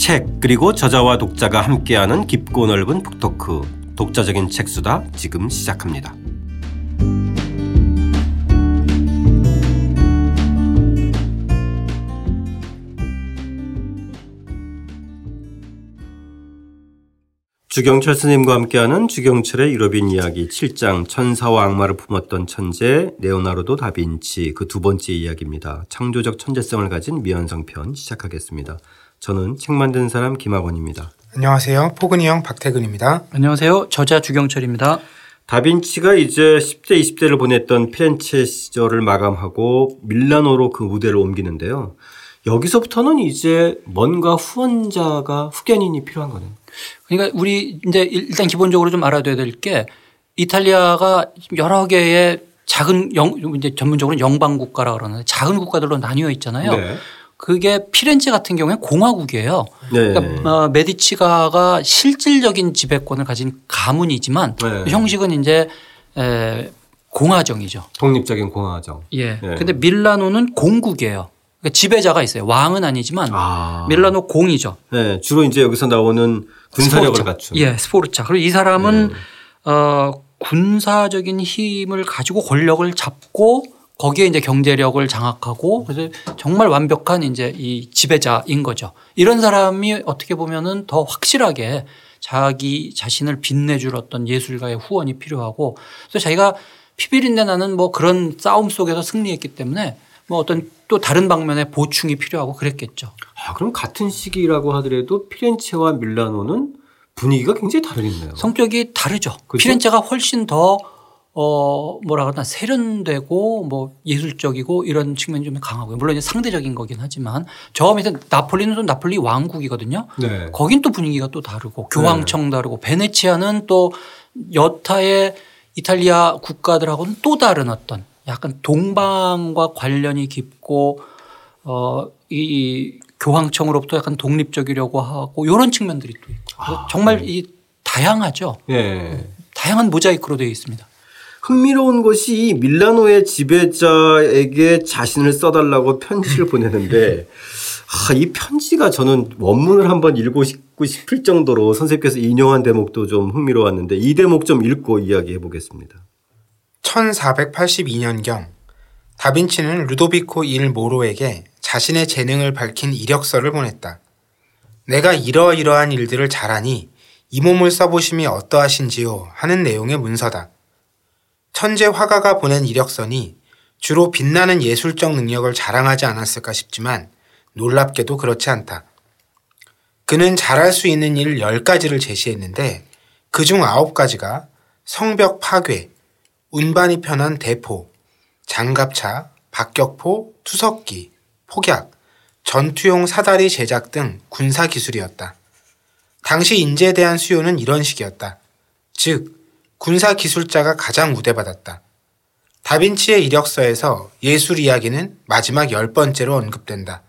책 그리고 저자와 독자가 함께하는 깊고 넓은 북토크 독자적인 책수다 지금 시작합니다. 주경철 스님과 함께하는 주경철의 유럽인 이야기 7장 천사와 악마를 품었던 천재 네오나르도 다빈치 그 두 번째 이야기입니다. 창조적 천재성을 가진 미완성 편 시작하겠습니다. 저는 책 만든 사람 김학원입니다. 안녕하세요. 포근이 형 박태근입니다. 안녕하세요. 저자 주경철입니다. 다빈치가 이제 10대, 20대를 보냈던 피렌체 시절을 마감하고 밀라노로 그 무대를 옮기는데요. 여기서부터는 이제 뭔가 후원자가 후견인이 필요한 거네요. 그러니까 우리 이제 일단 기본적으로 좀 알아둬야 될 게 이탈리아가 여러 개의 작은 영, 이제 전문적으로 영방 국가라 그러는데 작은 국가들로 나뉘어 있잖아요. 네. 그게 피렌체 같은 경우에 공화국이에요. 네. 그러니까 어, 메디치가가 실질적인 지배권을 가진 가문이지만 네. 형식은 이제 에, 공화정이죠. 독립적인 공화정. 예. 네. 근데 밀라노는 공국이에요. 그러니까 지배자가 있어요. 왕은 아니지만 아. 밀라노 공이죠. 네. 주로 이제 여기서 나오는 군사력을 스포르차. 갖춘. 예, 스포르차. 그리고 이 사람은 네. 어, 군사적인 힘을 가지고 권력을 잡고 거기에 이제 경제력을 장악하고 그래서 정말 완벽한 이제 이 지배자인 거죠. 이런 사람이 어떻게 보면은 더 확실하게 자기 자신을 빛내줄 어떤 예술가의 후원이 필요하고 그래서 자기가 피비린내 나는 뭐 그런 싸움 속에서 승리했기 때문에 뭐 어떤 또 다른 방면의 보충이 필요하고 그랬겠죠. 아, 그럼 같은 시기라고 하더라도 피렌체와 밀라노는 분위기가 굉장히 다르겠네요. 성격이 다르죠. 그렇죠? 피렌체가 훨씬 더 어, 뭐라 그러나 세련되고 뭐 예술적이고 이런 측면이 좀 강하고요. 물론 이제 상대적인 거긴 하지만 저 밑에 나폴리는 또 나폴리 왕국이거든요. 네. 거긴 또 분위기가 또 다르고 교황청 네. 다르고 베네치아는 또 여타의 이탈리아 국가들하고는 또 다른 어떤 약간 동방과 관련이 깊고 어, 이 교황청으로부터 약간 독립적이려고 하고 이런 측면들이 또 있고 아, 정말 네. 이 다양하죠. 네. 다양한 모자이크로 되어 있습니다. 흥미로운 것이 밀라노의 지배자에게 자신을 써달라고 편지를 보내는데 아, 이 편지가 저는 원문을 한번 읽고 싶을 정도로 선생님께서 인용한 대목도 좀 흥미로웠는데 이 대목 좀 읽고 이야기해 보겠습니다. 1482년경 다빈치는 루도비코 일 모로에게 자신의 재능을 밝힌 이력서를 보냈다. 내가 이러이러한 일들을 잘하니 이 몸을 써보심이 어떠하신지요 하는 내용의 문서다. 천재 화가가 보낸 이력서니 주로 빛나는 예술적 능력을 자랑하지 않았을까 싶지만 놀랍게도 그렇지 않다. 그는 잘할 수 있는 일 10가지를 제시했는데 그중 9가지가 성벽 파괴, 운반이 편한 대포, 장갑차, 박격포, 투석기, 폭약, 전투용 사다리 제작 등 군사 기술이었다. 당시 인재에 대한 수요는 이런 식이었다. 즉, 군사 기술자가 가장 우대받았다. 다빈치의 이력서에서 예술 이야기는 마지막 열 번째로 언급된다.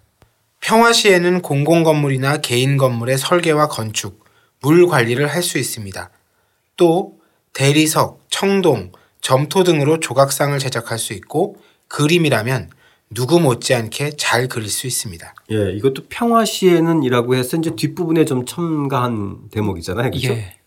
평화시에는 공공건물이나 개인 건물의 설계와 건축, 물 관리를 할 수 있습니다. 또 대리석, 청동, 점토 등으로 조각상을 제작할 수 있고 그림이라면 누구 못지않게 잘 그릴 수 있습니다. 예, 이것도 평화 시에는이라고 해서 이제 뒷부분에 좀 첨가한 대목이잖아요. 그렇죠? 예.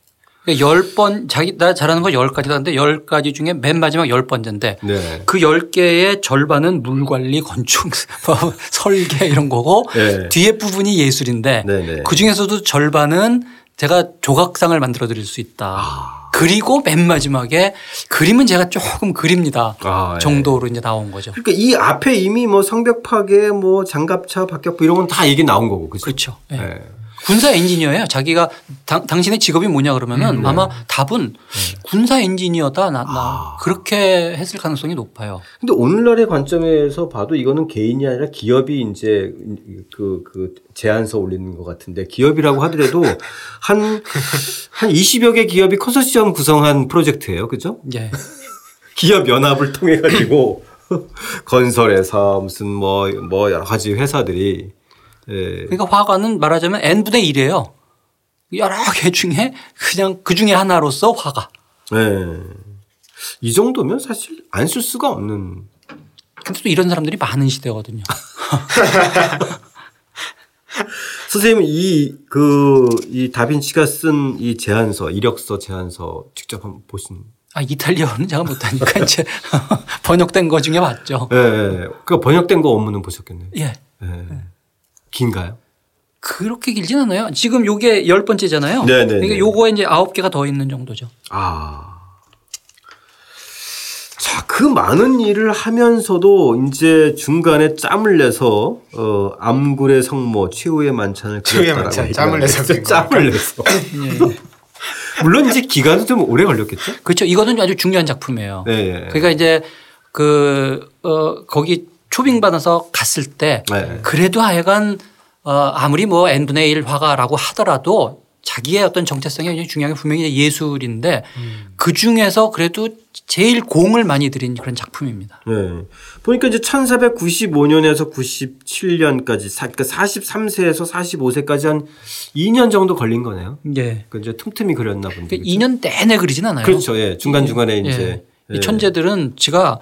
그러니까 열번 자기 나 잘하는 거열 가지라는데 열 가지 중에 맨 마지막 열 번째인데 네. 그열 개의 절반은 물 관리, 건축, 뭐 설계 이런 거고 네. 뒤에 부분이 예술인데 네, 네. 그 중에서도 절반은 제가 조각상을 만들어 드릴 수 있다. 아. 그리고 맨 마지막에 그림은 제가 조금 그립니다. 아, 예. 정도로 이제 나온 거죠. 그러니까 이 앞에 이미 뭐 성벽 파괴, 뭐 장갑차, 박격포 이런 건 다 얘기 나온 거고. 그렇죠. 그렇죠. 군사 엔지니어예요. 자기가 당, 당신의 직업이 뭐냐 그러면은 음, 네. 아마 답은 네. 군사 엔지니어다. 나, 나 아. 그렇게 했을 가능성이 높아요. 근데 오늘날의 관점에서 봐도 이거는 개인이 아니라 기업이 이제 그, 그 제안서 올리는 것 같은데 기업이라고 하더라도 한, 한 20여 개 기업이 컨소시엄 구성한 프로젝트예요. 그죠? 예. 기업 연합을 통해 가지고 건설회사 무슨 뭐, 뭐 여러 가지 회사들이 예. 그러니까 화가는 말하자면 n분의 1이에요. 여러 개 중에 그냥 그 중에 하나로서 화가. 네. 이 정도면 사실 안 쓸 수가 없는. 근데 또 이런 사람들이 많은 시대거든요. 선생님 이 그 이 다빈치가 쓴 이 제안서 이력서 제안서 직접 한번 보신 아 이탈리아어는 제가 못하니까 이제 번역된 거 중에 봤죠. 예, 예. 그 번역된 거 원문은 보셨겠네요. 예. 예. 긴가요? 그렇게 길진 않아요. 지금 요게 열 번째잖아요. 네, 네, 그러니까 네. 요거에 이제 아홉 개가 더 있는 정도죠. 아. 자, 그 많은 일을 하면서도 이제 중간에 짬을 내서 어, 암굴의 성모 최후의 만찬을 최후의 만찬, 짬을 내서 짬을 내서. 예. 물론 이제 기간은 좀 오래 걸렸겠죠? 그렇죠. 이거는 아주 중요한 작품이에요. 네. 그러니까 이제 그, 어, 거기 초빙 받아서 갔을 때 네. 그래도 하여간 어, 아무리 뭐 n분의 1 화가라고 하더라도 자기의 어떤 정체성이 굉장히 중요한 게 분명히 예술인데 그 중에서 그래도 제일 공을 많이 들인 그런 작품입니다. 네. 보니까 이제 1495년에서 97년까지 그러니까 43세에서 45세까지 한 2년 정도 걸린 거네요. 예. 그 이제 틈틈이 그렸나 본데. 그러니까 2년 내내 그리진 않아요. 그렇죠. 예. 중간중간에 예. 이제. 이 예. 천재들은 지가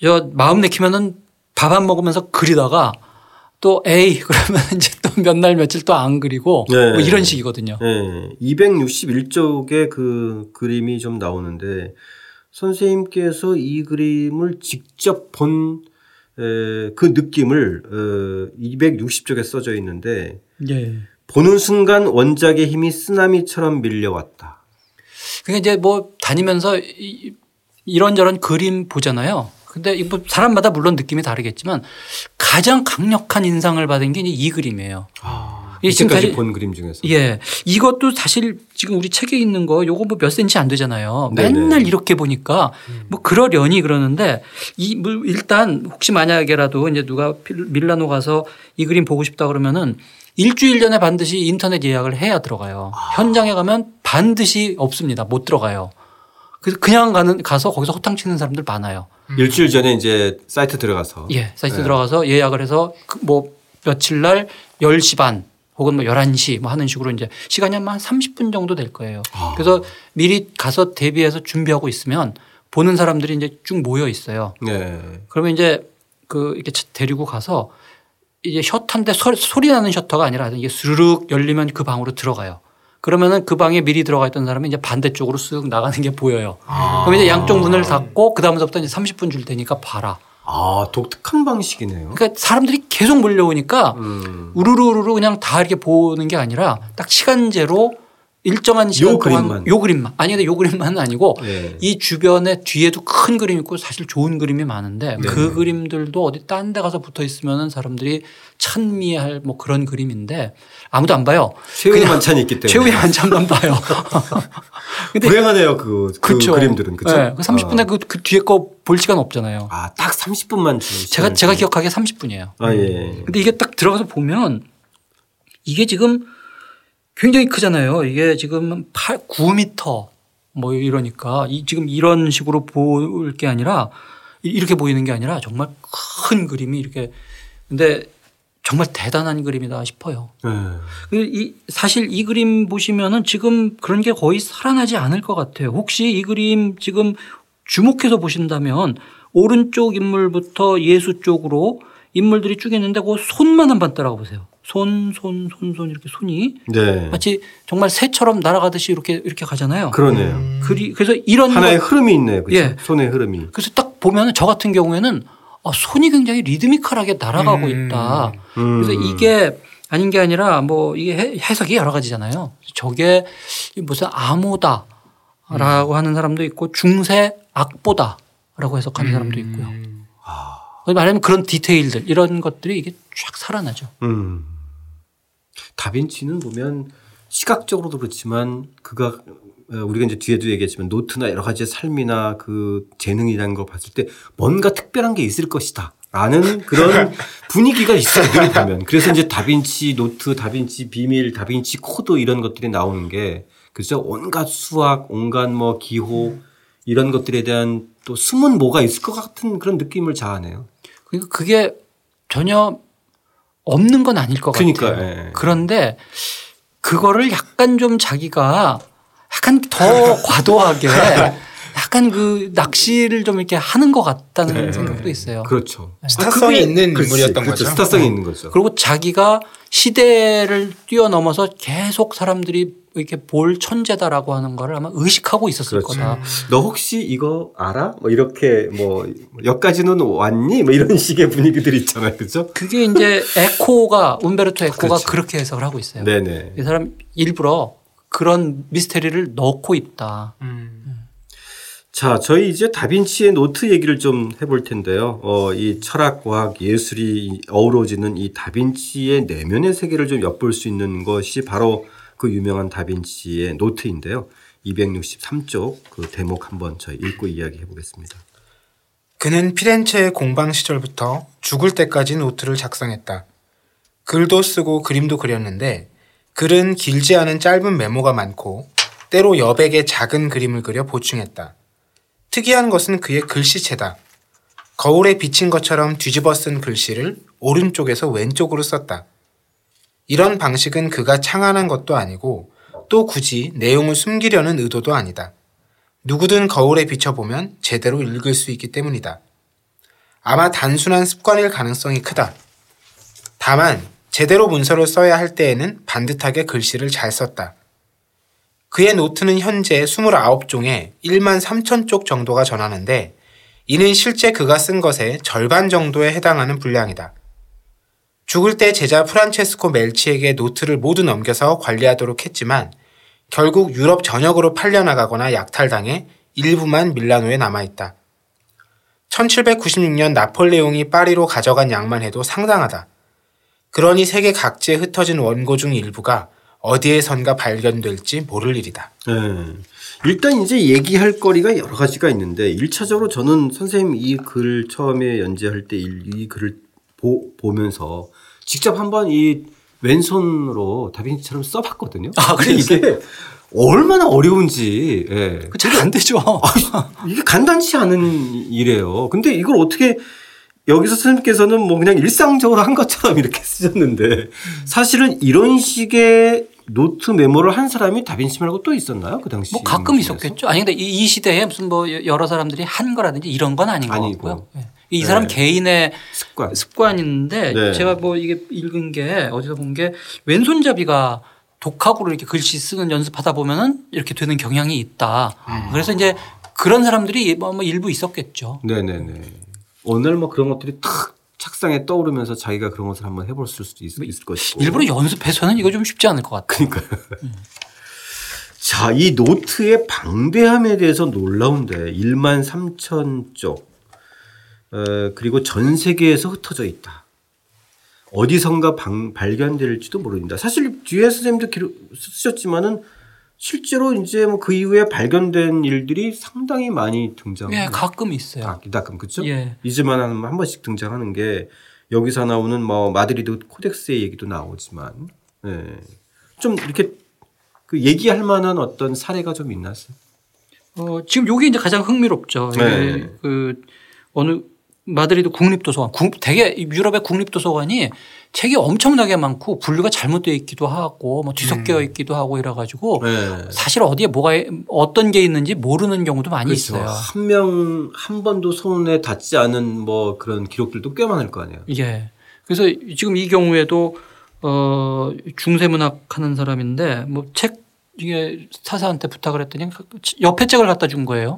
저 마음 내키면은 밥 안 먹으면서 그리다가 또 에이 그러면 이제 또 몇 날 며칠 또 안 그리고 네. 뭐 이런 식이거든요. 예. 261쪽의 그 그림이 좀 나오는데 선생님께서 이 그림을 직접 본 그 느낌을 어, 260쪽에 써져 있는데 예. 보는 순간 원작의 힘이 쓰나미처럼 밀려왔다. 그러니까 이제 뭐 다니면서 이- 이런저런 그림 보잖아요. 근데 이뭐 사람마다 물론 느낌이 다르겠지만 가장 강력한 인상을 받은 게 이 그림이에요. 이게 이제까지 본 그림 중에서. 예. 이것도 사실 지금 우리 책에 있는 거 요거 뭐 몇 센치 안 되잖아요. 네네. 맨날 이렇게 보니까 뭐 그러려니 그러는데 이 뭐 일단 혹시 만약에라도 이제 누가 필- 밀라노 가서 이 그림 보고 싶다 그러면은 일주일 전에 반드시 인터넷 예약을 해야 들어가요. 현장에 가면 반드시 없습니다. 못 들어가요. 그래서 그냥 가는 가서 거기서 호탕 치는 사람들 많아요. 일주일 전에 이제 사이트 들어가서. 예. 사이트 네. 들어가서 예약을 해서 그뭐 며칠 날 10시 반 혹은 뭐 11시 뭐 하는 식으로 이제 시간이 아마 한 30분 정도 될 거예요. 아. 그래서 미리 가서 대비해서 준비하고 있으면 보는 사람들이 이제 쭉 모여 있어요. 네. 그러면 이제 그 이렇게 데리고 가서 이제 셔터인데 소- 소리 나는 셔터가 아니라 이게 스르륵 열리면 그 방으로 들어가요. 그러면은 그 방에 미리 들어가 있던 사람이 이제 반대쪽으로 쓱 나가는 게 보여요. 그럼 이제 양쪽 문을 닫고 그 다음부터 이제 30분 줄 테니까 봐라. 아, 독특한 방식이네요. 그러니까 사람들이 계속 몰려오니까 음. 우르르르르 그냥 다 이렇게 보는 게 아니라 딱 시간제로 일정한 시간 요 동안 그림만. 요 그림만 아니 근데 요 그림만은 아니고 네. 이 주변에 뒤에도 큰 그림 있고 사실 좋은 그림이 많은데 네. 그 그림들도 어디 딴 데 가서 붙어 있으면은 사람들이 찬미할 뭐 그런 그림인데 아무도 안 봐요. 최후의 만찬이 있기 때문에. 최후의 만찬만 봐요. 근데 불행하네요. 그, 그. 그림들은. 그쵸? 네, 그 30분에 그, 그 뒤에 거 볼 시간 없잖아요. 아, 딱 30분만 주 제가 제가 기억하기에 30분이에요. 아, 예. 근데 이게 딱 들어가서 보면 이게 지금 굉장히 크잖아요. 이게 지금 8, 9미터 뭐 이러니까 이 지금 이런 식으로 볼 게 아니라 이- 이렇게 보이는 게 아니라 정말 큰 그림이 이렇게 근데 정말 대단한 그림이다 싶어요. 네. 그이 사실 이 그림 보시면은 지금 그런 게 거의 살아나지 않을 것 같아요. 혹시 이 그림 지금 주목해서 보신다면 오른쪽 인물부터 예수 쪽으로 인물들이 쭉 있는데 그 손만 한번 따라가 보세요. 손, 손, 손, 손 이렇게 손이 네. 마치 정말 새처럼 날아가듯이 이렇게 이렇게 가잖아요. 그러네요. 그리 그래서 이런 하나의 것- 흐름이 있네요. 그죠? 예. 손의 흐름이. 그래서 딱 보면은 저 같은 경우에는 아, 손이 굉장히 리드미컬하게 날아가고 음. 있다. 음. 그래서 이게 아닌 게 아니라 뭐 이게 해- 해석이 여러 가지잖아요. 저게 무슨 암호다라고 하는 사람도 있고 중세 악보다라고 해석하는 사람도 있고요. 그래서 말하면 그런 디테일들 이런 것들이 이게 쫙 살아나죠. 음. 다빈치는 보면 시각적으로도 그렇지만 그가 어, 우리가 이제 뒤에도 얘기했지만 노트나 여러 가지의 삶이나 그 재능이라는 걸 봤을 때 뭔가 특별한 게 있을 것이다. 라는 그런 분위기가 있어요. 늘 보면. 그래서 이제 다빈치 노트, 다빈치 비밀, 다빈치 코드 이런 것들이 나오는 게 그죠. 온갖 수학, 온갖 뭐 기호 이런 것들에 대한 또 숨은 뭐가 있을 것 같은 그런 느낌을 자아내요. 그러니까 그게 전혀 없는 건 아닐 것 그러니까, 같아요. 예. 그런데 그거를 약간 좀 자기가 약간 더 과도하게 약간 그 낚시를 좀 이렇게 하는 것 같다는 생각도 있어요. 그렇죠. 스타성이 있는 그렇지, 인물이었던 그렇죠. 거죠. 스타성이 있는 거죠. 그리고 자기가 시대를 뛰어넘어서 계속 사람들이 이렇게 볼 천재다라고 하는 거를 아마 의식하고 있었을 그렇죠. 거다. 너 혹시 이거 알아? 뭐 이렇게 뭐 여기까지는 왔니? 뭐 이런 식의 분위기들 있잖아요. 그죠? 그게 이제 에코가 움베르토 에코가 그렇지. 그렇게 해석을 하고 있어요. 네네. 이 사람 일부러 그런 미스테리를 넣고 있다. 음. 자, 저희 이제 다빈치의 노트 얘기를 좀 해볼 텐데요. 어, 이 철학, 과학, 예술이 어우러지는 이 다빈치의 내면의 세계를 좀 엿볼 수 있는 것이 바로 그 유명한 다빈치의 노트인데요. 263쪽 그 대목 한번 저희 읽고 이야기해 보겠습니다. 그는 피렌체의 공방 시절부터 죽을 때까지 노트를 작성했다. 글도 쓰고 그림도 그렸는데 글은 길지 않은 짧은 메모가 많고 때로 여백의 작은 그림을 그려 보충했다. 특이한 것은 그의 글씨체다. 거울에 비친 것처럼 뒤집어 쓴 글씨를 오른쪽에서 왼쪽으로 썼다. 이런 방식은 그가 창안한 것도 아니고 또 굳이 내용을 숨기려는 의도도 아니다. 누구든 거울에 비춰보면 제대로 읽을 수 있기 때문이다. 아마 단순한 습관일 가능성이 크다. 다만 제대로 문서를 써야 할 때에는 반듯하게 글씨를 잘 썼다. 그의 노트는 현재 29종에 1만 3천 쪽 정도가 전하는데 이는 실제 그가 쓴 것의 절반 정도에 해당하는 분량이다. 죽을 때 제자 프란체스코 멜치에게 노트를 모두 넘겨서 관리하도록 했지만 결국 유럽 전역으로 팔려나가거나 약탈당해 일부만 밀라노에 남아있다. 1796년 나폴레옹이 파리로 가져간 양만 해도 상당하다. 그러니 세계 각지에 흩어진 원고 중 일부가 어디에선가 발견될지 모를 일이다. 네. 일단 이제 얘기할 거리가 여러 가지가 있는데 1차적으로 저는 선생님 이 글 처음에 연재할 때 이 글을 보, 보면서 직접 한번 이 왼손으로 다빈치처럼 써봤거든요. 아, 근데 이게 얼마나 어려운지. 예. 잘 안 되죠. 이게 간단치 않은 일이에요. 근데 이걸 어떻게 여기서 선생님께서는 뭐 그냥 일상적으로 한 것처럼 이렇게 쓰셨는데 사실은 이런 식의 노트 메모를 한 사람이 다빈치 말고 또 있었나요? 그 당시. 뭐 가끔 있었겠죠. 아니 근데 이, 이 시대에 무슨 뭐 여러 사람들이 한 거라든지 이런 건 아닌 것 아니고. 같고요. 예. 이 사람 네. 개인의 습관. 습관인데 네. 제가 뭐 이게 읽은 게 어디서 본 게 왼손잡이가 독학으로 이렇게 글씨 쓰는 연습하다 보면은 이렇게 되는 경향이 있다. 그래서 이제 그런 사람들이 뭐 일부 있었겠죠. 네네네. 오늘 뭐 그런 것들이 탁 책상에 떠오르면서 자기가 그런 것을 한번 해볼 수도 있, 있을 것이고. 일부러 연습해서는 이거 좀 쉽지 않을 것 같아요. 그러니까요. 자, 이 노트의 방대함에 대해서 놀라운데 1만 3천 쪽. 어, 그리고 전 세계에서 흩어져 있다. 어디선가 방, 발견될지도 모릅니다. 사실 뒤에 선생님도 기록, 쓰셨지만은 실제로 이제 뭐 그 이후에 발견된 일들이 상당히 많이 등장. 예, 가끔 있어요. 아, 가끔 그죠? 예. 이제만 하면 한 번씩 등장하는 게 여기서 나오는 뭐 마드리드 코덱스의 얘기도 나오지만, 예. 좀 이렇게 그 얘기할 만한 어떤 사례가 좀 있나요? 어, 지금 요게 이제 가장 흥미롭죠. 네. 그 어느 마드리드 국립도서관, 국- 되게 유럽의 국립도서관이 책이 엄청나게 많고 분류가 잘못되어 있기도 하고 뭐 뒤섞여 있기도 하고 이래 가지고 네. 사실 어디에 뭐가 어떤 게 있는지 모르는 경우도 많이 그렇죠. 있어요. 한 명 한 번도 손에 닿지 않은 뭐 그런 기록들도 꽤 많을 거 아니에요. 예. 그래서 지금 이 경우에도 어 중세 문학 하는 사람인데 뭐책 이게 사사한테 부탁을 했더니 옆에 책을 갖다 준 거예요.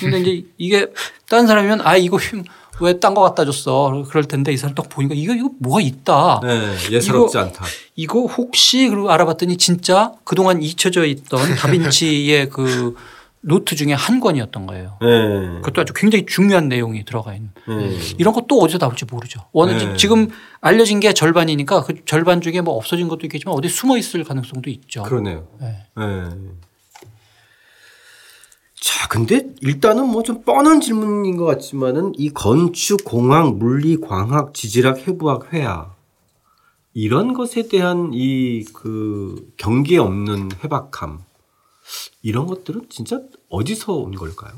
근데 이제 이게 다른 사람이면 아 이거 왜 딴 거 갖다 줬어 그럴 텐데 이 사람 딱 보니까 이거 이거 뭐가 있다. 네, 예사롭지 이거- 않다. 이거 혹시 그리고 알아봤더니 진짜 그동안 잊혀져 있던 다빈치의 그 노트 중에 한 권이었던 거예요. 네. 그것도 아주 굉장히 중요한 내용이 들어가 있는. 네. 이런 것도 어디서 나올지 모르죠. 원은 네. 지금 알려진 게 절반이니까 그 절반 중에 뭐 없어진 것도 있겠지만 어디 숨어 있을 가능성도 있죠. 그러네요. 네. 네. 자, 근데 일단은 뭐 좀 뻔한 질문인 것 같지만은 이 건축, 공학, 물리, 광학, 지질학, 해부학, 회화 이런 것에 대한 이 그 경계 없는 해박함 이런 것들은 진짜 어디서 온 걸까요?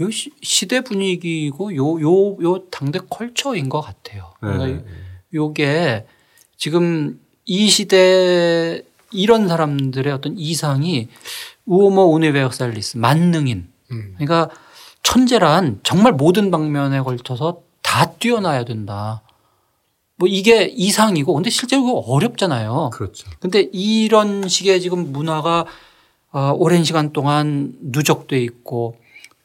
요 시, 시대 분위기고 요 요 요 당대 컬처인 것 같아요. 그러니까 네. 요게 지금 이 시대 이런 사람들의 어떤 이상이 우오모 우니베르살리스 만능인 음. 그러니까 천재란 정말 모든 방면에 걸쳐서 다 뛰어나야 된다. 뭐 이게 이상이고 근데 실제로 어렵잖아요. 그렇죠. 근데 이런 식의 지금 문화가 어, 오랜 시간 동안 누적돼 있고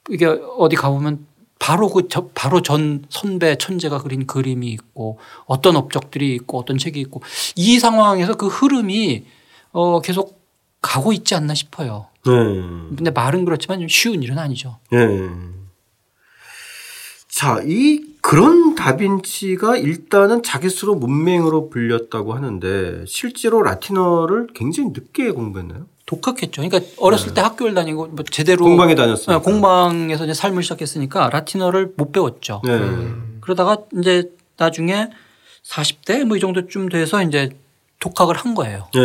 이게 어디 가보면 바로 그 저, 바로 전 선배 천재가 그린 그림이 있고 어떤 업적들이 있고 어떤 책이 있고 이 상황에서 그 흐름이 어, 계속 가고 있지 않나 싶어요. 네. 근데 말은 그렇지만 좀 쉬운 일은 아니죠. 네. 자, 이 그런 다빈치가 일단은 자기 스스로 문맹으로 불렸다고 하는데 실제로 라틴어를 굉장히 늦게 공부했나요? 독학했죠. 그러니까 어렸을 때 학교를 다니고 뭐 제대로 공방에 다녔어요. 어, 공방에서 이제 삶을 시작했으니까 라틴어를 못 배웠죠. 네. 그러다가 이제 나중에 40대 뭐 이 정도쯤 돼서 이제 독학을 한 거예요. 네.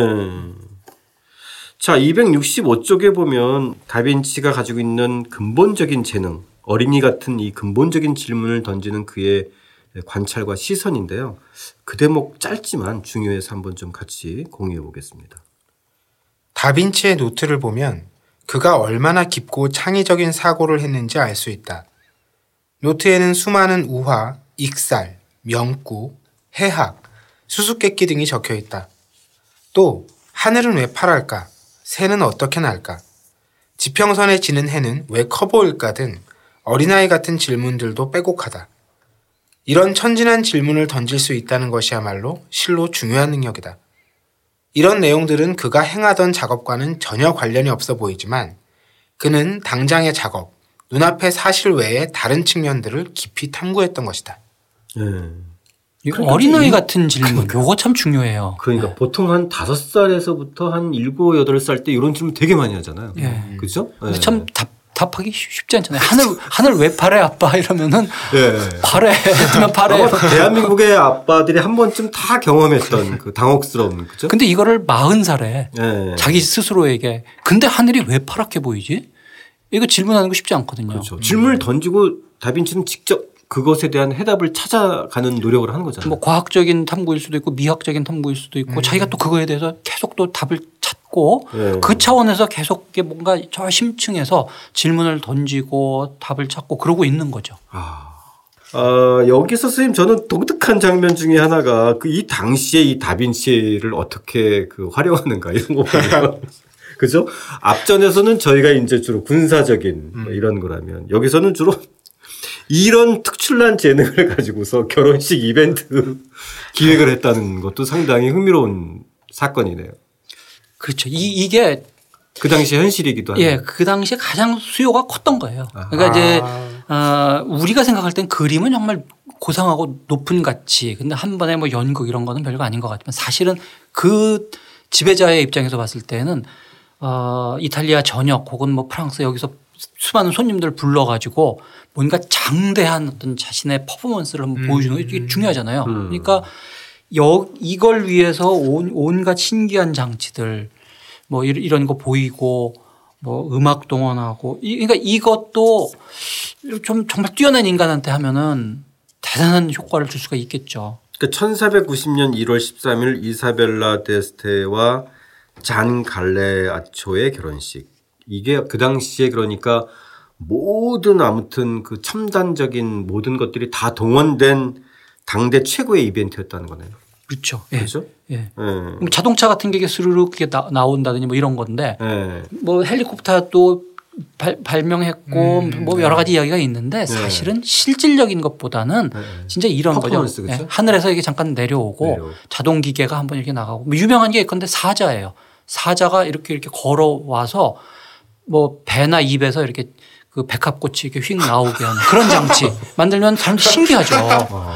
자, 265쪽에 보면 다빈치가 가지고 있는 근본적인 재능, 어린이 같은 이 근본적인 질문을 던지는 그의 관찰과 시선인데요. 그 대목 짧지만 중요해서 한번 좀 같이 공유해 보겠습니다. 다빈치의 노트를 보면 그가 얼마나 깊고 창의적인 사고를 했는지 알 수 있다. 노트에는 수많은 우화, 익살, 명구, 해학, 수수께끼 등이 적혀 있다. 또 하늘은 왜 파랄까? 새는 어떻게 날까? 지평선에 지는 해는 왜 커 보일까 등 어린아이 같은 질문들도 빼곡하다. 이런 천진한 질문을 던질 수 있다는 것이야말로 실로 중요한 능력이다. 이런 내용들은 그가 행하던 작업과는 전혀 관련이 없어 보이지만 그는 당장의 작업, 눈앞의 사실 외에 다른 측면들을 깊이 탐구했던 것이다. 네. 이거 그러니까 어린아이 이- 같은 질문, 요거 참 중요해요. 그러니까 보통 한 다섯 살에서부터 한 일곱 여덟 살 때 이런 질문 되게 많이 하잖아요. 예. 그죠? 근데 네. 참 답, 답하기 쉽- 쉽지 않잖아요. 하늘, 하늘 왜 파래 아빠 이러면은 예. 파래 했으면 파래. 대한민국의 아빠들이 한 번쯤 다 경험했던 그 당혹스러움, 그죠? 근데 이거를 마흔 살에 예. 자기 스스로에게 근데 하늘이 왜 파랗게 보이지? 이거 질문하는 거 쉽지 않거든요. 그렇죠. 질문을 던지고 다빈치는 직접 그것에 대한 해답을 찾아가는 노력을 하는 거잖아요. 뭐 과학적인 탐구일 수도 있고 미학적인 탐구일 수도 있고 자기가 또 그거에 대해서 계속 또 답을 찾고 네. 그 차원에서 계속 뭔가 저 심층에서 질문을 던지고 답을 찾고 그러고 있는 거죠. 아, 아, 여기서 선생님 저는 독특한 장면 중에 하나가 그 이 당시에 이 다빈치를 어떻게 그 활용하는가 이런 거 보면 그죠? 앞전에서는 저희가 이제 주로 군사적인 뭐 이런 거라면 여기서는 주로 이런 특출난 재능을 가지고서 결혼식 이벤트 기획을 했다는 것도 상당히 흥미로운 사건이네요. 그렇죠. 이, 이게 그 당시 현실이기도 하고. 예, 그 당시에 가장 수요가 컸던 거예요. 그러니까 이제 어, 우리가 생각할 땐 그림은 정말 고상하고 높은 가치. 근데 한 번에 뭐 연극 이런 거는 별거 아닌 것 같지만 사실은 그 지배자의 입장에서 봤을 때는 어, 이탈리아 전역 혹은 뭐 프랑스 여기서 수많은 손님들 불러가지고 뭔가 장대한 어떤 자신의 퍼포먼스를 한번 보여주는 게 이게 중요하잖아요. 그러니까 여, 이걸 위해서 온, 온갖 신기한 장치들 뭐 이런- 거 보이고 뭐 음악 동원하고 이- 그러니까 이것도 좀 정말 뛰어난 인간한테 하면은 대단한 효과를 줄 수가 있겠죠. 그 1490년 1월 13일 이사벨라 데스테와 잔 갈레아초의 결혼식. 이게 그 당시에 그러니까 모든 아무튼 그 첨단적인 모든 것들이 다 동원된 당대 최고의 이벤트였다는 거네요. 그렇죠. 예. 그렇죠? 예. 예. 그럼 자동차 같은 게 스르륵 이게 나, 나온다든지 뭐 이런 건데 예. 뭐 헬리콥터도 발, 발명했고 음, 뭐 네. 여러 가지 이야기가 있는데 사실은 실질적인 것보다는 진짜 이런 거죠. 예, 하늘에서 이게 잠깐 내려오고 내려오고. 자동 기계가 한번 이렇게 나가고 뭐 유명한 게 있건데 사자예요. 사자가 이렇게 이렇게 걸어와서 뭐 배나 입에서 이렇게 그 백합꽃이 이렇게 휙 나오게 하는 그런 장치 만들면 사람들 신기하죠.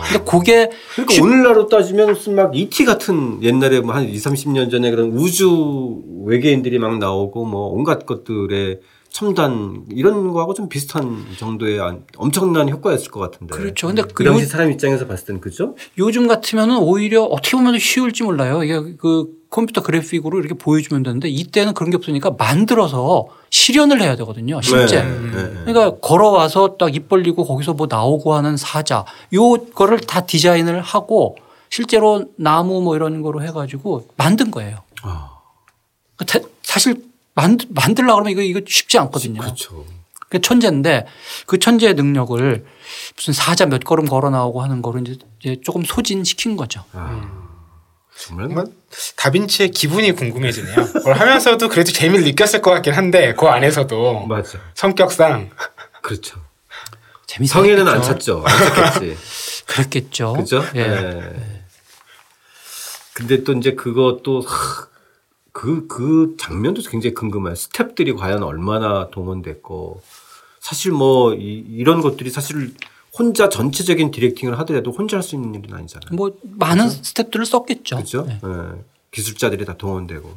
근데 그게 그러니까 오늘날로 따지면 무슨 막 ET 같은 옛날에 뭐 한 2, 30년 전에 그런 우주 외계인들이 막 나오고 뭐 온갖 것들의 첨단 이런 거하고 좀 비슷한 정도의 안- 엄청난 효과였을 것 같은데. 그렇죠. 근데 그그 당시 요- 사람 입장에서 봤을 때는 그죠? 요즘 같으면은 오히려 어떻게 보면 쉬울지 몰라요. 이게 그 컴퓨터 그래픽으로 이렇게 보여주면 되는데 이때는 그런 게 없으니까 만들어서 실현을 해야 되거든요. 실제. 네, 네, 네. 그러니까 걸어와서 딱 입 벌리고 거기서 뭐 나오고 하는 사자 요거를 다 디자인을 하고 실제로 나무 뭐 이런 거로 해가지고 만든 거예요. 아, 그 대- 사실 만들, 만들려고 그러면 이거, 이거 쉽지 않거든요. 그렇죠. 그 천재인데 그 천재의 능력을 무슨 사자 몇 걸음 걸어 나오고 하는 거를 이제 조금 소진시킨 거죠. 아, 정말 뭐 다빈치의 기분이 궁금해지네요. 그걸 하면서도 그래도 재미를 느꼈을 것 같긴 한데 그 안에서도 맞아. 성격상 그렇죠. 성에는 안 찼죠. 안 찼겠지. 그렇겠죠. 그죠? 예. 네. 근데 또 이제 그것도 그, 그 장면도 굉장히 궁금해요. 스탭들이 과연 얼마나 동원됐고. 사실 뭐, 이, 런 것들이 사실 혼자 전체적인 디렉팅을 하더라도 혼자 할 수 있는 일은 아니잖아요. 뭐, 많은 그렇죠? 스탭들을 썼겠죠. 그렇죠. 네. 네. 기술자들이 다 동원되고.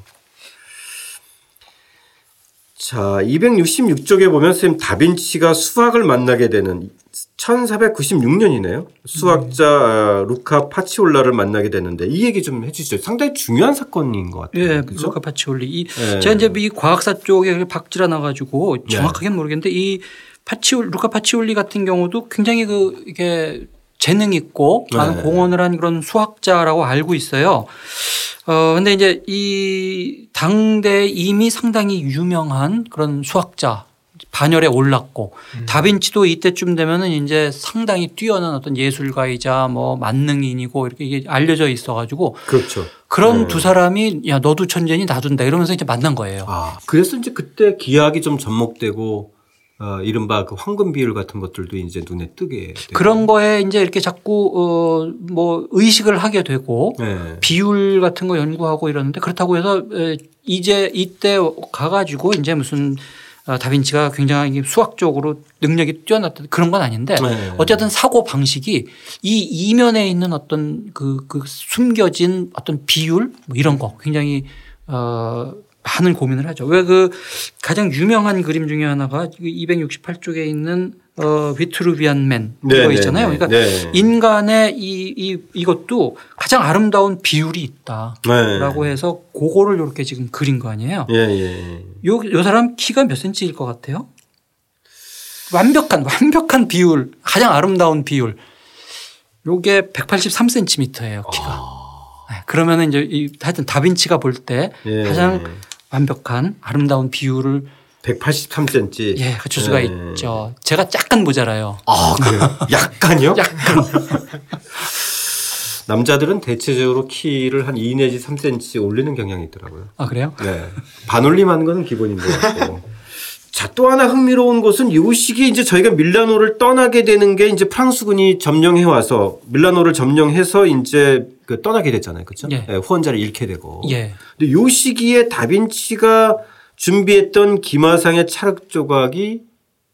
자, 266쪽에 보면 선생님 다빈치가 수학을 만나게 되는 1496년이네요. 수학자 네. 루카 파치올라를 만나게 되는데 이 얘기 좀 해주시죠. 상당히 중요한 사건인 것 같아요. 예, 그렇죠? 루카 파치올리. 이 네. 제가 이제 이 과학사 쪽에 밝지 않아 가지고 정확하게는 모르겠는데 이 파치올 루카 파치올리 같은 경우도 굉장히 그 이게 재능 있고 많은 네. 공헌을 한 그런 수학자라고 알고 있어요. 어, 근데 이제 이 당대 이미 상당히 유명한 그런 수학자 반열에 올랐고 음. 다빈치도 이때쯤 되면은 이제 상당히 뛰어난 어떤 예술가이자 뭐 만능인이고 이렇게 이게 알려져 있어 가지고 그렇죠. 그런 네. 두 사람이 야 너도 천재니 나도 다 이러면서 이제 만난 거예요. 아, 그래서 이제 그때 기하학이 좀 접목되고 어, 이른바 그 황금 비율 같은 것들도 이제 눈에 뜨게 되고. 그런 거에 이제 이렇게 자꾸 어, 뭐 의식을 하게 되고 네. 비율 같은 거 연구하고 이러는데 그렇다고 해서 이제 이때 가가지고 이제 무슨 어, 다빈치가 굉장히 수학적으로 능력이 뛰어났다 그런 건 아닌데 네. 어쨌든 사고 방식이 이 이면에 있는 어떤 그, 그 숨겨진 어떤 비율 뭐 이런 거 굉장히 어 많은 고민을 하죠. 왜 그 가장 유명한 그림 중에 하나가 268쪽에 있는 어, 비트루비안 맨 네, 이거 네, 있잖아요. 네, 그러니까 네. 인간의 이, 이, 이것도 가장 아름다운 비율이 있다라고 네. 해서 그거를 이렇게 지금 그린 거 아니에요. 예, 예. 요, 요 사람 키가 몇 센치일 것 같아요? 완벽한, 완벽한 비율, 가장 아름다운 비율. 요게 183cm예요, 키가. 아. 그러면은 이제 이 하여튼 다빈치가 볼때 예. 가장 완벽한 아름다운 비율을 183cm. 예, 갖출 수가 예. 있죠. 제가 약간 모자라요. 아, 그래요? 약간요? 약간. 남자들은 대체적으로 키를 한 2 내지 3cm 올리는 경향이 있더라고요. 아, 그래요? 네. 반올림하는 거는 기본인 것 같고. 자, 또 하나 흥미로운 것은 이 시기에 이제 저희가 밀라노를 떠나게 되는 게 이제 프랑스군이 점령해 와서 밀라노를 점령해서 이제 그 떠나게 됐잖아요. 그렇죠? 예. 네, 후원자를 잃게 되고. 예. 근데 이 시기에 다빈치가 준비했던 기마상의 찰흙 조각이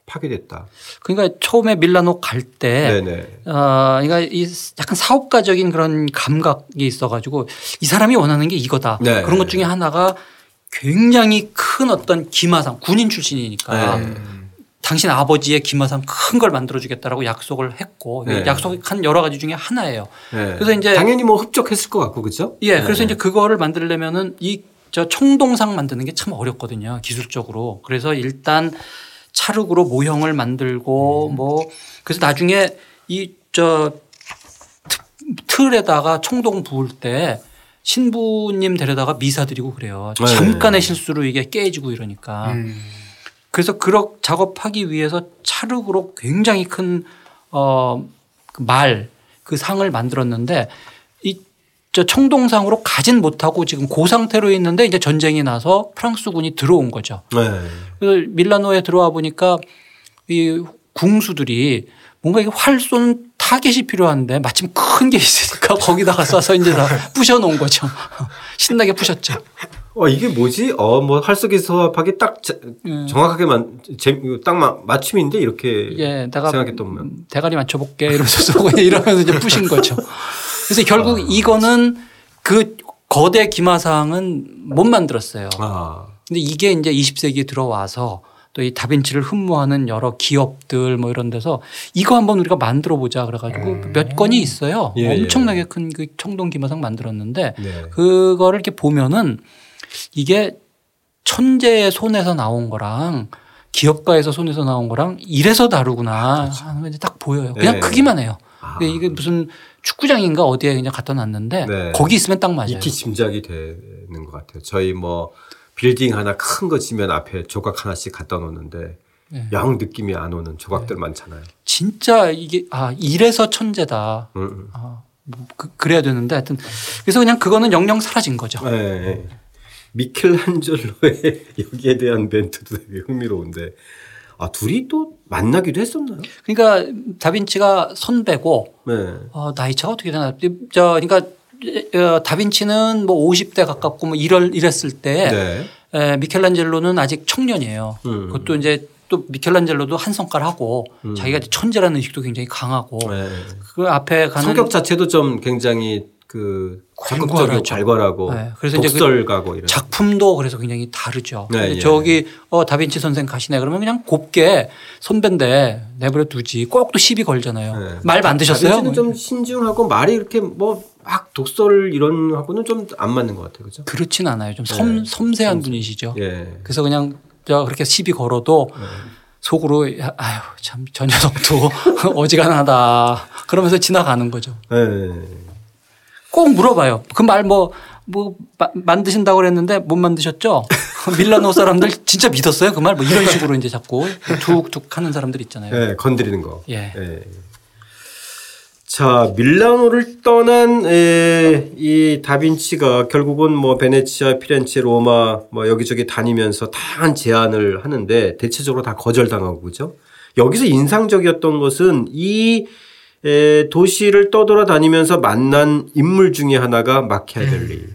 파괴됐다. 그러니까 처음에 밀라노 갈 때, 어, 그러니까 이 약간 사업가적인 그런 감각이 있어가지고 이 사람이 원하는 게 이거다. 네. 그런 것 중에 하나가 굉장히 큰 어떤 기마상 군인 출신이니까 네. 당신 아버지의 기마상 큰 걸 만들어 주겠다라고 약속을 했고 네. 약속한 여러 가지 중에 하나예요. 네. 그래서 이제 당연히 뭐 흡족했을 것 같고 그렇죠? 예. 그래서 네. 이제 그거를 만들려면은 이 저 청동상 만드는 게 참 어렵거든요. 기술적으로. 그래서 일단 찰흙으로 모형을 만들고 음. 뭐 그래서 나중에 이 저 틀에다가 청동 부을 때 신부님 데려다가 미사 드리고 그래요. 네. 잠깐의 실수로 이게 깨지고 이러니까. 음. 그래서 그렇 작업하기 위해서 찰흙으로 굉장히 큰 어, 그 말, 그 상을 만들었는데 이 저 청동상으로 가진 못하고 지금 그 상태로 있는데 이제 전쟁이 나서 프랑스군이 들어온 거죠. 네. 그래서 밀라노에 들어와 보니까 이 궁수들이 뭔가 이게 활쏜 타겟이 필요한데 마침 큰 게 있으니까 거기다가 쏴서 이제 다 부셔 놓은 거죠. 신나게 부셨죠. 어 이게 뭐지? 어뭐 활쏘기 소합하기 딱 자, 음. 정확하게만 딱 맞춤인데 이렇게 예, 내가 생각했던 대가리 맞춰볼게 이러면서 쏘고 이러면서 이제 부신 거죠. 그래서 결국 아, 이거는 그 거대 기마상은 못 만들었어요. 아. 근데 이게 이제 20세기에 들어와서 또 이 다빈치를 흠모하는 여러 기업들 뭐 이런 데서 이거 한번 우리가 만들어 보자 그래가지고 음. 몇 건이 있어요. 예, 엄청나게 예. 큰그 청동 기마상 만들었는데 네. 그거를 이렇게 보면은 이게 천재의 손에서 나온 거랑 기업가에서 손에서 나온 거랑 이래서 다르구나 그렇죠. 하는 게딱 보여요. 그냥 네. 크기만 해요. 아. 이게 무슨 축구장인가 어디에 그냥 갖다 놨는데 네. 거기 있으면 딱 맞아요. 익히 짐작이 되는 것 같아요. 저희 뭐 빌딩 하나 큰 거 지면 앞에 조각 하나씩 갖다 놓는데 네. 양 느낌이 안 오는 조각들 많잖아요. 진짜 이게 아 이래서 천재다. 음, 음. 아, 뭐 그, 래야 되는데 하여튼 그래서 그냥 그거는 영영 사라진 거죠. 네. 미켈란젤로의 여기에 대한 멘트도 되게 흥미로운데 아 둘이 또 만나기도 했었나요? 그러니까 다빈치가 선배고 네. 어, 나이 차가 어떻게 되나? 저 그러니까 어, 다빈치는 뭐 50대 가깝고 뭐 이럴 이랬을 때 네. 에, 미켈란젤로는 아직 청년이에요. 음. 그것도 이제 또 미켈란젤로도 한 성깔 하고 자기가 천재라는 의식도 굉장히 강하고 네. 그 앞에 가는 성격 자체도 좀 굉장히 그 괄괄하죠. 괄괄하고 네. 그래서 이제 그 독설가고 이런. 작품도 그래서 굉장히 다르죠. 네, 예. 저기 어 다빈치 선생 가시네 그러면 그냥 곱게 선배인데 내버려 두지 꼭 또 시비 걸잖아요. 네. 말 만드셨어요? 다빈치는 좀 신중하고 말이 이렇게 뭐 막 독설 이런 하고는 좀 안 맞는 것 같아요, 그죠? 그렇진 않아요. 좀 섬, 네. 섬세한 분이시죠. 예. 그래서 그냥 저 그렇게 시비 걸어도 네. 속으로 야, 아유 참 저 녀석도 어지간하다 그러면서 지나가는 거죠. 예. 꼭 물어봐요. 그 말 뭐뭐 만드신다고 그랬는데 못 만드셨죠? 밀라노 사람들 진짜 믿었어요 그 말 뭐 이런 식으로 이제 자꾸 툭툭 하는 사람들 있잖아요. 예, 건드리는 거. 예. 자, 밀라노를 떠난 에, 이 다빈치가 결국은 뭐 베네치아, 피렌체, 로마 뭐 여기저기 다니면서 다양한 제안을 하는데 대체적으로 다 거절당하고 그죠? 여기서 인상적이었던 것은 이 에, 도시를 떠돌아다니면서 만난 인물 중에 하나가 마키아벨리.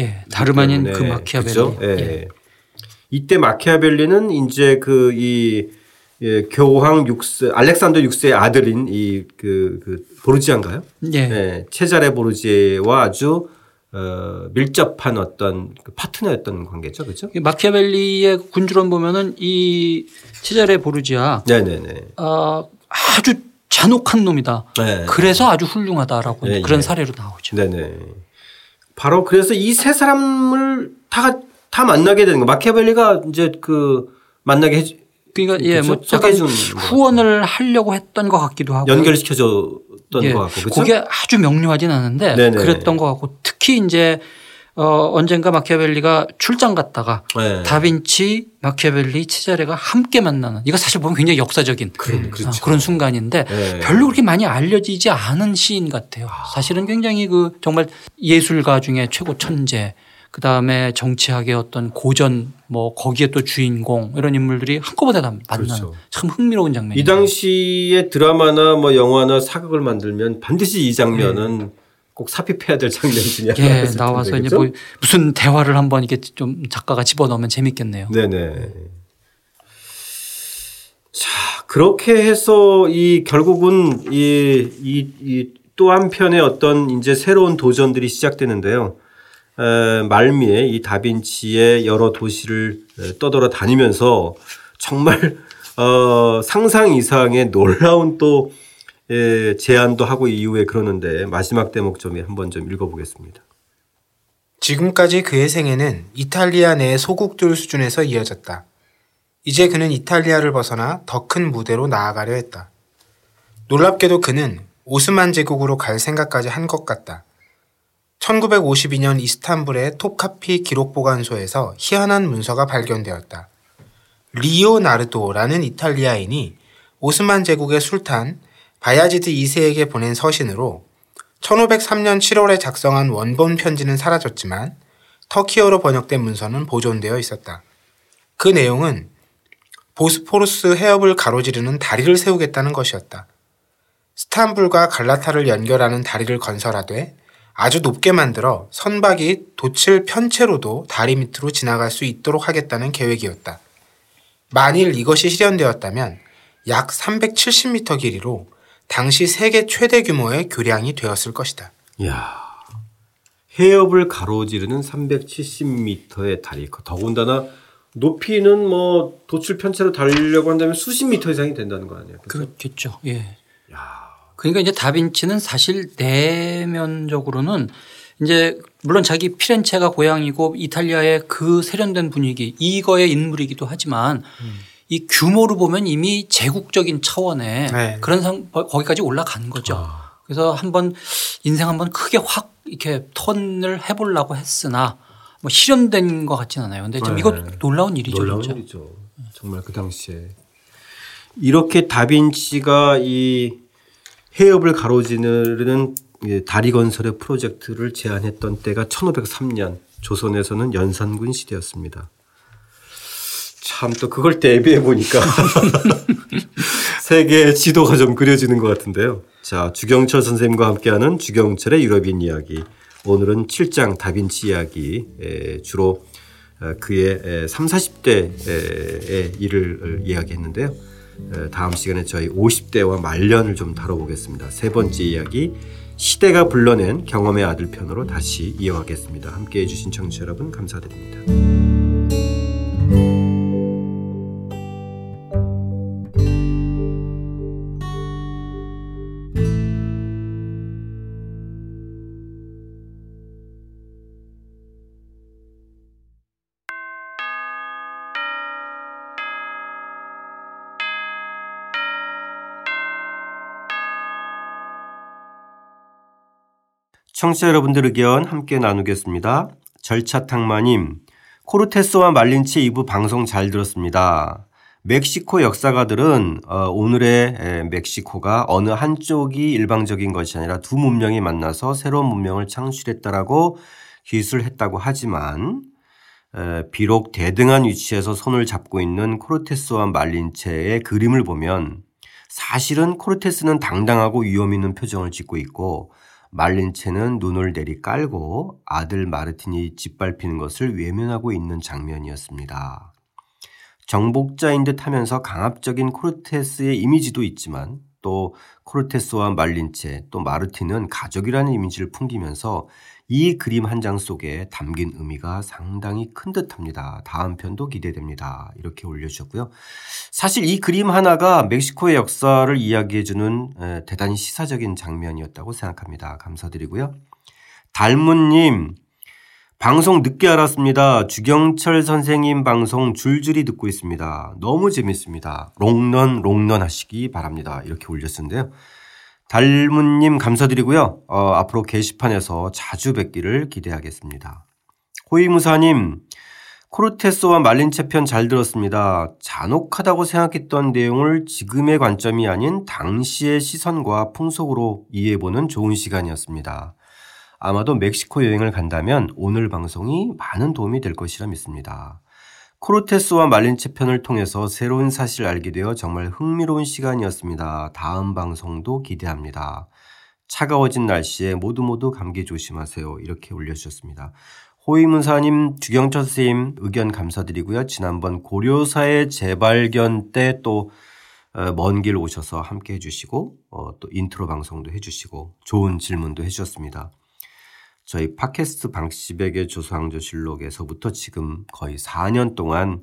예, 다름 아닌 그 때문에, 마키아벨리. 그죠? 예. 예. 이때 마키아벨리는 이제 그이 예, 교황 6세 알렉산더 6세의 아들인 이그 그 보르지아인가요? 예. 예, 체자레 보르지에와 아주 어, 밀접한 어떤 그 파트너였던 관계죠, 그렇죠? 이 마키아벨리의 군주론 보면은 이 치자레 보르지아 네네네. 어, 아주 잔혹한 놈이다. 네. 그래서 아주 훌륭하다라고 예, 그런 예. 사례로 나오죠. 네네. 바로 그래서 이 세 사람을 다, 다 만나게 되는 거. 마키아벨리가 이제 그 만나게 해주, 그러니까 예, 뭐? 약간 후원을 하려고 했던 것 같기도 하고 연결시켜줬던 예, 것 같고? 그게 아주 명료하진 않은데 네네. 그랬던 것 같고 특히 이제 어, 언젠가 마키아벨리가 출장 갔다가 네. 다빈치, 마키아벨리, 치자레가 함께 만나는 이거 사실 보면 굉장히 역사적인 그런- 그렇죠. 어, 그런 순간인데 네. 별로 그렇게 많이 알려지지 않은 시인 같아요. 사실은 굉장히 그 정말 예술가 중에 최고 천재 그 다음에 정치학의 어떤 고전 뭐 거기에 또 주인공 이런 인물들이 한꺼번에 다 만나는 그렇죠. 참 흥미로운 장면이에요. 이 당시에 드라마나 뭐 영화나 사극을 만들면 반드시 이 장면은 꼭 삽입해야 될 장면 중에 예, 나와서 텐데, 이제? 뭐 무슨 대화를 한번 이렇게 좀 작가가 집어넣으면 재밌겠네요. 네네. 자, 그렇게 해서 이 결국은 이, 이, 이 또 한편의 어떤 이제 새로운 도전들이 시작되는데요. 에, 말미에 이 다빈치의 여러 도시를 에, 떠돌아 다니면서 정말 어, 상상 이상의 놀라운 또 에, 제안도 하고 이후에 그러는데 마지막 대목 좀 한번 좀 읽어보겠습니다. 지금까지 그의 생애는 이탈리아 내 소국들 수준에서 이어졌다. 이제 그는 이탈리아를 벗어나 더 큰 무대로 나아가려 했다. 놀랍게도 그는 오스만 제국으로 갈 생각까지 한 것 같다. 1952년 이스탄불의 톱카피 기록 보관소에서 희한한 문서가 발견되었다. 리오나르도라는 이탈리아인이 오스만 제국의 술탄 바야지드 2세에게 보낸 서신으로 1503년 7월에 작성한 원본 편지는 사라졌지만 터키어로 번역된 문서는 보존되어 있었다. 그 내용은 보스포루스 해협을 가로지르는 다리를 세우겠다는 것이었다. 스탄불과 갈라타를 연결하는 다리를 건설하되 아주 높게 만들어 선박이 돛을 편채로도 다리 밑으로 지나갈 수 있도록 하겠다는 계획이었다. 만일 이것이 실현되었다면 약 370m 길이로 당시 세계 최대 규모의 교량이 되었을 것이다. 이야. 해협을 가로지르는 370m의 다리. 더군다나 높이는 뭐 도출 편체로 달리려고 한다면 수십 미터 이상이 된다는 거 아니에요? 그렇죠? 그렇겠죠. 예. 그러니까 이제 다빈치는 사실 내면적으로는 이제 물론 자기 피렌체가 고향이고 이탈리아의 그 세련된 분위기 이거의 인물이기도 하지만 이 규모로 보면 이미 제국적인 차원의 네. 그런 상 거기까지 올라간 거죠. 그래서 한번 인생 한번 크게 확 이렇게 턴을 해보려고 했으나 뭐 실현된 것 같진 않아요. 근데 좀 네. 이거 놀라운 일이죠. 놀라운 진짜. 일이죠. 정말 그 당시에. 이렇게 다빈치가 이 해협을 가로지르는 다리 건설의 프로젝트를 제안했던 때가 1503년 조선에서는 연산군 시대였습니다. 참 또 그걸 대비해 보니까 세계 지도가 좀 그려지는 것 같은데요. 자, 주경철 선생님과 함께하는 주경철의 유럽인 이야기. 오늘은 7장 다빈치 이야기 주로 어, 그의 3, 40대의 일을 이야기했는데요. 다음 시간에 저희 50대와 말년을 좀 다뤄보겠습니다. 세 번째 이야기 시대가 불러낸 경험의 아들 편으로 다시 이어가겠습니다. 함께 해 주신 청취자 여러분 감사드립니다. 청취자 여러분들 의견 함께 나누겠습니다. 절차탕마님, 코르테스와 말린치 2부 방송 잘 들었습니다. 멕시코 역사가들은 어, 오늘의 멕시코가 어느 한쪽이 일방적인 것이 아니라 두 문명이 만나서 새로운 문명을 창출했다라고 기술했다고 하지만 비록 대등한 위치에서 손을 잡고 있는 코르테스와 말린체의 그림을 보면 사실은 코르테스는 당당하고 위험 있는 표정을 짓고 있고 말린 채는 눈을 내리 깔고 아들 마르틴이 짓밟히는 것을 외면하고 있는 장면이었습니다. 정복자인 듯 하면서 강압적인 코르테스의 이미지도 있지만 또 코르테스와 말린체 또 마르틴은 가족이라는 이미지를 풍기면서 이 그림 한 장 속에 담긴 의미가 상당히 큰 듯합니다. 다음 편도 기대됩니다. 이렇게 올려주셨고요. 사실 이 그림 하나가 멕시코의 역사를 이야기해주는 대단히 시사적인 장면이었다고 생각합니다. 감사드리고요. 달문님 방송 늦게 알았습니다. 주경철 선생님 방송 줄줄이 듣고 있습니다. 너무 재밌습니다. 롱런 롱런 하시기 바랍니다. 이렇게 올렸는데요. 달문님 감사드리고요. 어, 앞으로 게시판에서 자주 뵙기를 기대하겠습니다. 호위무사님, 코르테스와 말린체 편잘 들었습니다. 잔혹하다고 생각했던 내용을 지금의 관점이 아닌 당시의 시선과 풍속으로 이해해보는 좋은 시간이었습니다. 아마도 멕시코 여행을 간다면 오늘 방송이 많은 도움이 될 것이라 믿습니다. 코르테스와 말린체 편을 통해서 새로운 사실을 알게 되어 정말 흥미로운 시간이었습니다. 다음 방송도 기대합니다. 차가워진 날씨에 모두 모두 감기 조심하세요. 이렇게 올려주셨습니다. 호위문사님, 주경철 선생님 의견 감사드리고요. 지난번 고려사의 재발견 때 또 먼길 어, 오셔서 함께 해주시고 어, 또 인트로 방송도 해주시고 좋은 질문도 해주셨습니다. 저희 팟캐스트 박시백의 조선왕조실록에서부터 지금 거의 4년 동안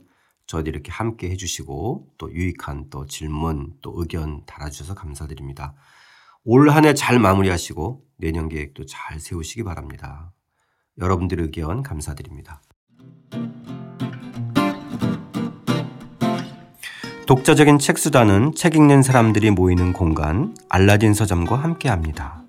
저희 이렇게 함께 해주시고 또 유익한 또 질문 또 의견 달아주셔서 감사드립니다. 올 한 해 잘 마무리하시고 내년 계획도 잘 세우시기 바랍니다. 여러분들의 의견 감사드립니다. 독자적인 책 수단은 책 읽는 사람들이 모이는 공간 알라딘 서점과 함께합니다.